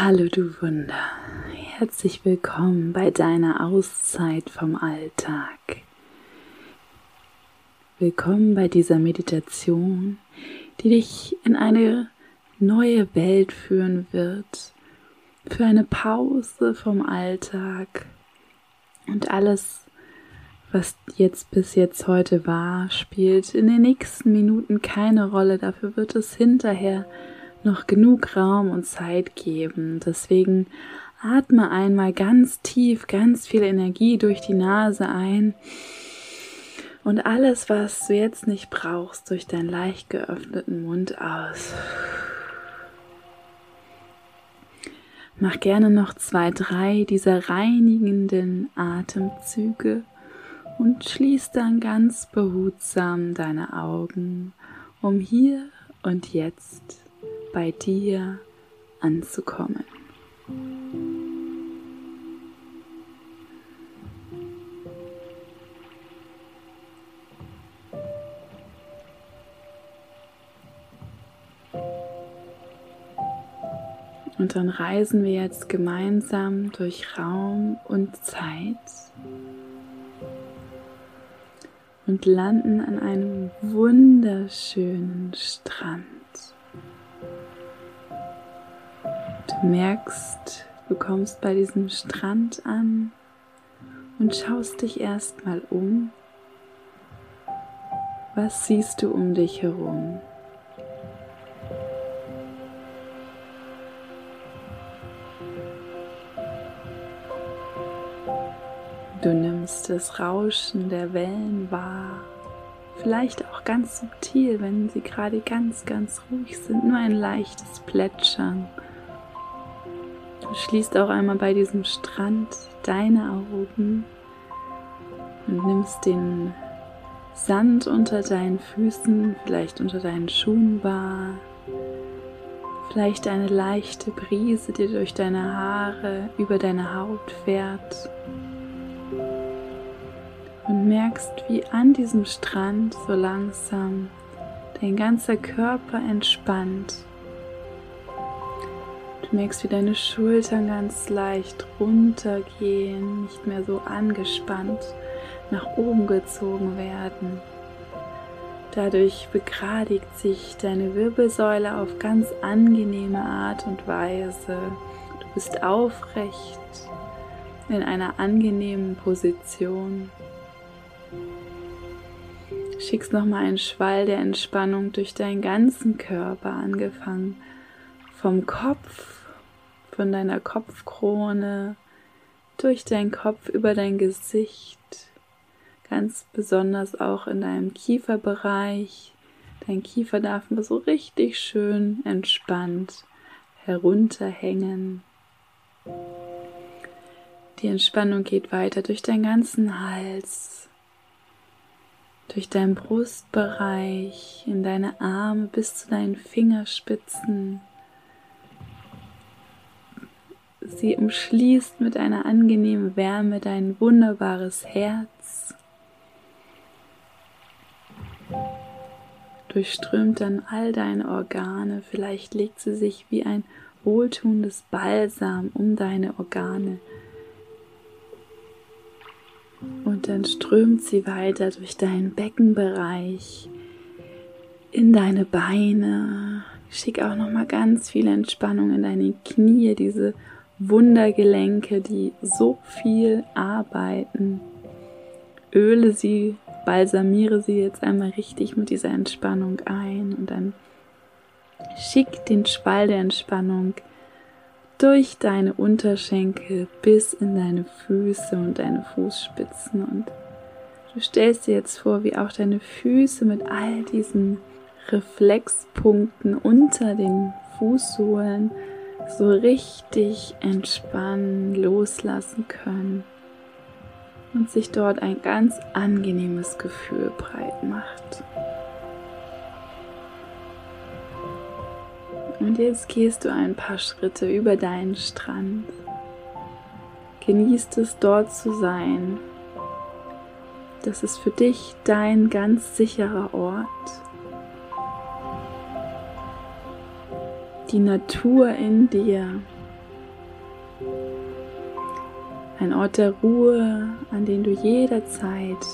Hallo du Wunder, herzlich willkommen bei deiner Auszeit vom Alltag. Willkommen bei dieser Meditation, die dich in eine neue Welt führen wird, für eine Pause vom Alltag und alles, was jetzt bis jetzt heute war, spielt in den nächsten Minuten keine Rolle. Dafür wird es hinterher noch genug Raum und Zeit geben. Deswegen atme einmal ganz tief, ganz viel Energie durch die Nase ein und alles, was du jetzt nicht brauchst, durch deinen leicht geöffneten Mund aus. Mach gerne noch zwei, drei dieser reinigenden Atemzüge und schließ dann ganz behutsam deine Augen, um hier und jetzt bei dir anzukommen. Und dann reisen wir jetzt gemeinsam durch Raum und Zeit und landen an einem wunderschönen Strand. Merkst, du kommst bei diesem Strand an und schaust dich erstmal um. Was siehst du um dich herum? Du nimmst das Rauschen der Wellen wahr, vielleicht auch ganz subtil, wenn sie gerade ganz, ganz ruhig sind, nur ein leichtes Plätschern. Du schließt auch einmal bei diesem Strand deine Augen und nimmst den Sand unter deinen Füßen, vielleicht unter deinen Schuhen wahr, vielleicht eine leichte Brise, die durch deine Haare über deine Haut fährt und merkst, wie an diesem Strand so langsam dein ganzer Körper entspannt. Du merkst, wie deine Schultern ganz leicht runtergehen, nicht mehr so angespannt nach oben gezogen werden. Dadurch begradigt sich deine Wirbelsäule auf ganz angenehme Art und Weise. Du bist aufrecht in einer angenehmen Position schickst nochmal einen Schwall der Entspannung durch deinen ganzen Körper, angefangen vom Kopf, von deiner Kopfkrone, durch deinen Kopf, über dein Gesicht, ganz besonders auch in deinem Kieferbereich. Dein Kiefer darf mal so richtig schön entspannt herunterhängen. Die Entspannung geht weiter durch deinen ganzen Hals, durch deinen Brustbereich, in deine Arme bis zu deinen Fingerspitzen. Sie umschließt mit einer angenehmen Wärme dein wunderbares Herz. Durchströmt dann all deine Organe. Vielleicht legt sie sich wie ein wohltuendes Balsam um deine Organe und dann strömt sie weiter durch deinen Beckenbereich, in deine Beine. Schick auch noch mal ganz viel Entspannung in deine Knie, diese Wundergelenke, die so viel arbeiten. Öle sie, balsamiere sie jetzt einmal richtig mit dieser Entspannung ein und dann schick den Schwall der Entspannung durch deine Unterschenkel bis in deine Füße und deine Fußspitzen. Und du stellst dir jetzt vor, wie auch deine Füße mit all diesen Reflexpunkten unter den Fußsohlen so richtig entspannen, loslassen können und sich dort ein ganz angenehmes Gefühl breit macht. Und jetzt gehst du ein paar Schritte über deinen Strand. Genießt es dort zu sein. Das ist für dich dein ganz sicherer Ort. Die Natur in dir Ein Ort der Ruhe, an den du jederzeit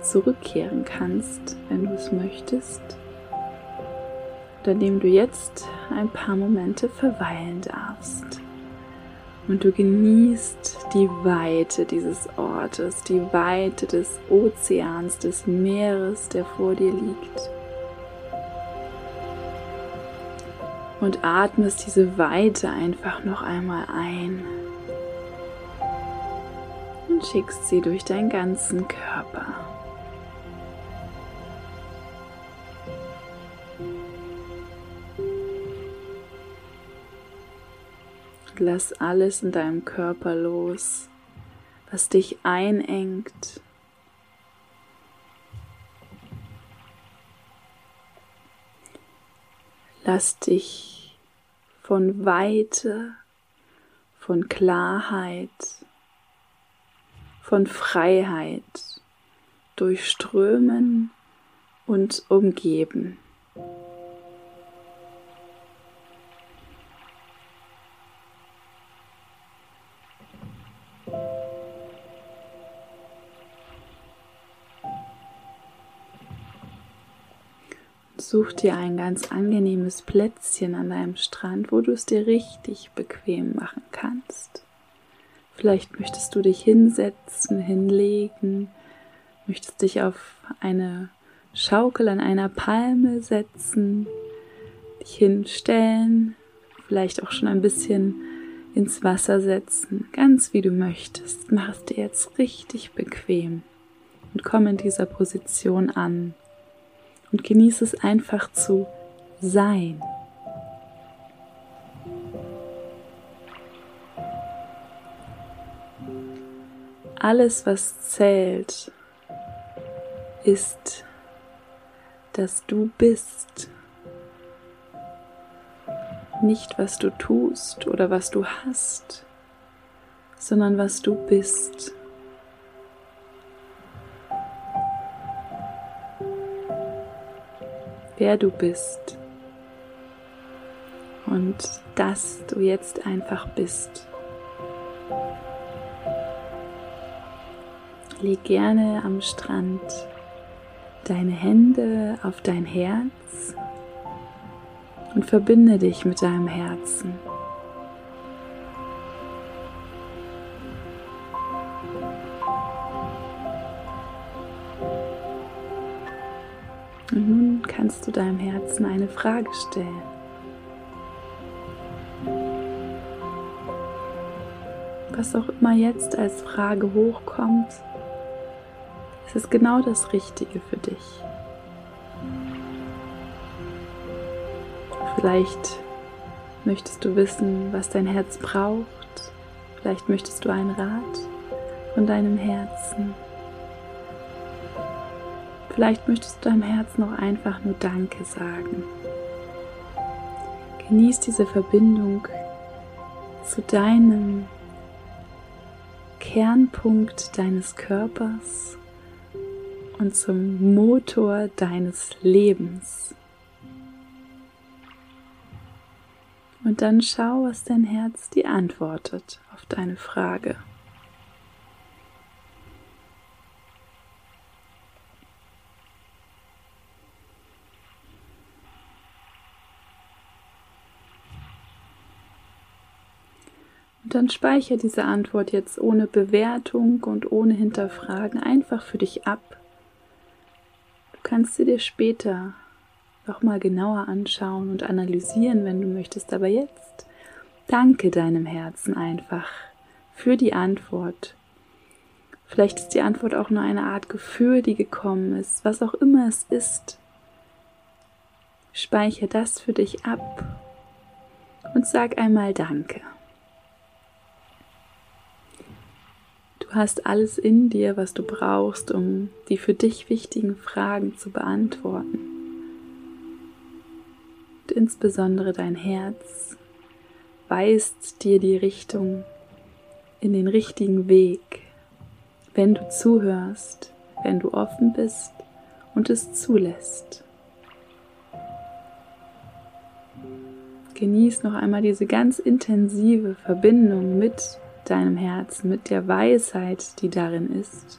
zurückkehren kannst, wenn du es möchtest, und an dem du jetzt ein paar Momente verweilen darfst. Und du genießt die Weite dieses Ortes, die Weite des Ozeans, des Meeres, der vor dir liegt. Und atmest diese Weite einfach noch einmal ein und schickst sie durch deinen ganzen Körper. Lass alles in deinem Körper los, was dich einengt. Lass dich von Weite, von Klarheit, von Freiheit durchströmen und umgeben. Such dir ein ganz angenehmes Plätzchen an deinem Strand, wo du es dir richtig bequem machen kannst. Vielleicht möchtest du dich hinsetzen, hinlegen, möchtest dich auf eine Schaukel an einer Palme setzen, dich hinstellen, vielleicht auch schon ein bisschen ins Wasser setzen, ganz wie du möchtest. Mach es dir jetzt richtig bequem und komm in dieser Position an und genieße es einfach zu sein. Alles, was zählt, ist, dass du bist. Nicht, was du tust oder was du hast, sondern was du bist. Wer du bist und dass du jetzt einfach bist. Leg gerne am Strand deine Hände auf dein Herz und verbinde dich mit deinem Herzen. Und nun kannst du deinem Herzen eine Frage stellen. Was auch immer jetzt als Frage hochkommt, es ist genau das Richtige für dich. Vielleicht möchtest du wissen, was dein Herz braucht. Vielleicht möchtest du einen Rat von deinem Herzen. Vielleicht möchtest du deinem Herzen auch einfach nur Danke sagen. Genieß diese Verbindung zu deinem Kernpunkt deines Körpers und zum Motor deines Lebens. Und dann schau, was dein Herz dir antwortet auf deine Frage. Dann speichere diese Antwort jetzt ohne Bewertung und ohne Hinterfragen einfach für dich ab. Du kannst sie dir später nochmal genauer anschauen und analysieren, wenn du möchtest, aber jetzt danke deinem Herzen einfach für die Antwort. Vielleicht ist die Antwort auch nur eine Art Gefühl, die gekommen ist, was auch immer es ist. Speichere das für dich ab und sag einmal Danke. Du hast alles in dir, was du brauchst, um die für dich wichtigen Fragen zu beantworten. Und insbesondere dein Herz weist dir die Richtung in den richtigen Weg, wenn du zuhörst, wenn du offen bist und es zulässt. Genieß noch einmal diese ganz intensive Verbindung mit deinem Herzen, mit der Weisheit, die darin ist.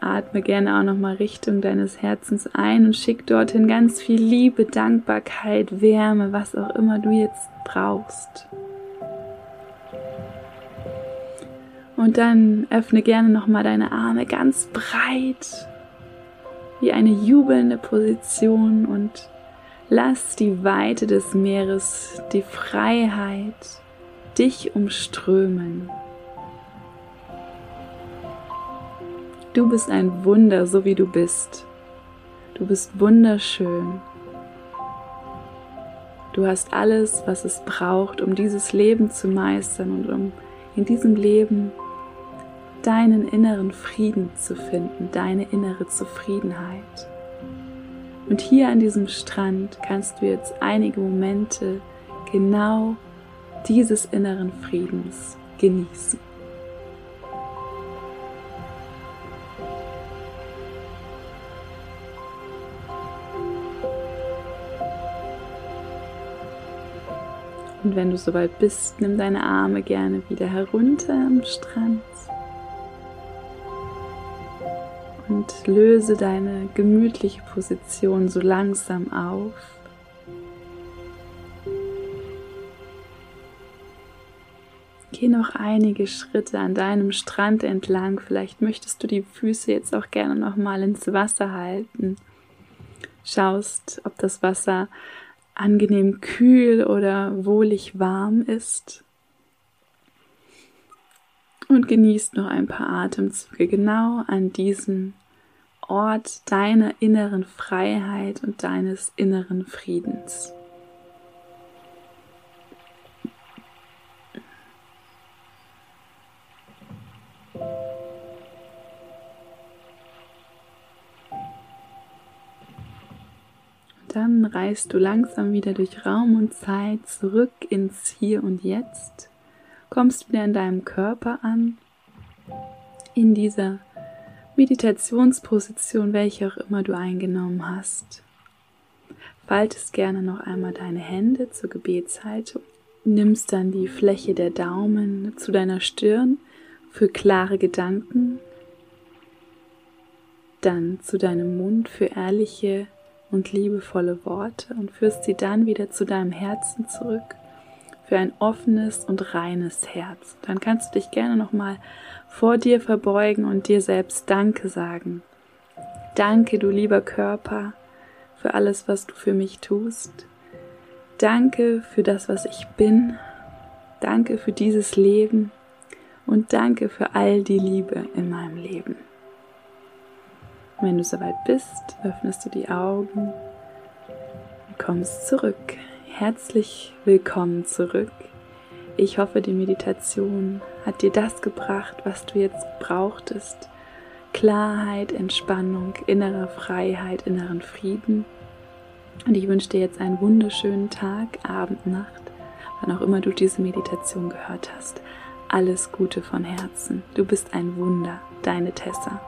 Atme gerne auch noch mal Richtung deines Herzens ein und schick dorthin ganz viel Liebe, Dankbarkeit, Wärme, was auch immer du jetzt brauchst. Und dann öffne gerne noch mal deine Arme ganz breit wie eine jubelnde Position und lass die Weite des Meeres, die Freiheit dich umströmen. Du bist ein Wunder, so wie du bist. Du bist wunderschön. Du hast alles, was es braucht, um dieses Leben zu meistern und um in diesem Leben deinen inneren Frieden zu finden, deine innere Zufriedenheit. Und hier an diesem Strand kannst du jetzt einige Momente genau dieses inneren Friedens genießen. Und wenn du soweit bist, nimm deine Arme gerne wieder herunter am Strand und löse deine gemütliche Position so langsam auf. Geh noch einige Schritte an deinem Strand entlang. Vielleicht möchtest du die Füße jetzt auch gerne noch mal ins Wasser halten. Schaust, ob das Wasser angenehm kühl oder wohlig warm ist und genießt noch ein paar Atemzüge genau an diesem Ort deiner inneren Freiheit und deines inneren Friedens. dann reist du langsam wieder durch Raum und Zeit zurück ins Hier und Jetzt kommst wieder in deinem Körper an, in dieser Meditationsposition, welche auch immer du eingenommen hast. Faltest gerne noch einmal deine Hände zur Gebetshaltung, nimmst dann die Fläche der Daumen zu deiner Stirn für klare Gedanken, dann zu deinem Mund für ehrliche und liebevolle Worte und führst sie dann wieder zu deinem Herzen zurück für ein offenes und reines Herz. Dann kannst du dich gerne nochmal vor dir verbeugen und dir selbst Danke sagen. Danke, du lieber Körper, für alles, was du für mich tust. Danke für das, was ich bin. Danke für dieses Leben und danke für all die Liebe in meinem Leben. Wenn du soweit bist, öffnest du die Augen und kommst zurück Herzlich willkommen zurück. Ich hoffe, die Meditation hat dir das gebracht, was du jetzt brauchtest. Klarheit, Entspannung, innere Freiheit, inneren Frieden. Und ich wünsche dir jetzt einen wunderschönen Tag, Abend, Nacht, wann auch immer du diese Meditation gehört hast. Alles Gute von Herzen. Du bist ein Wunder, deine Tessa.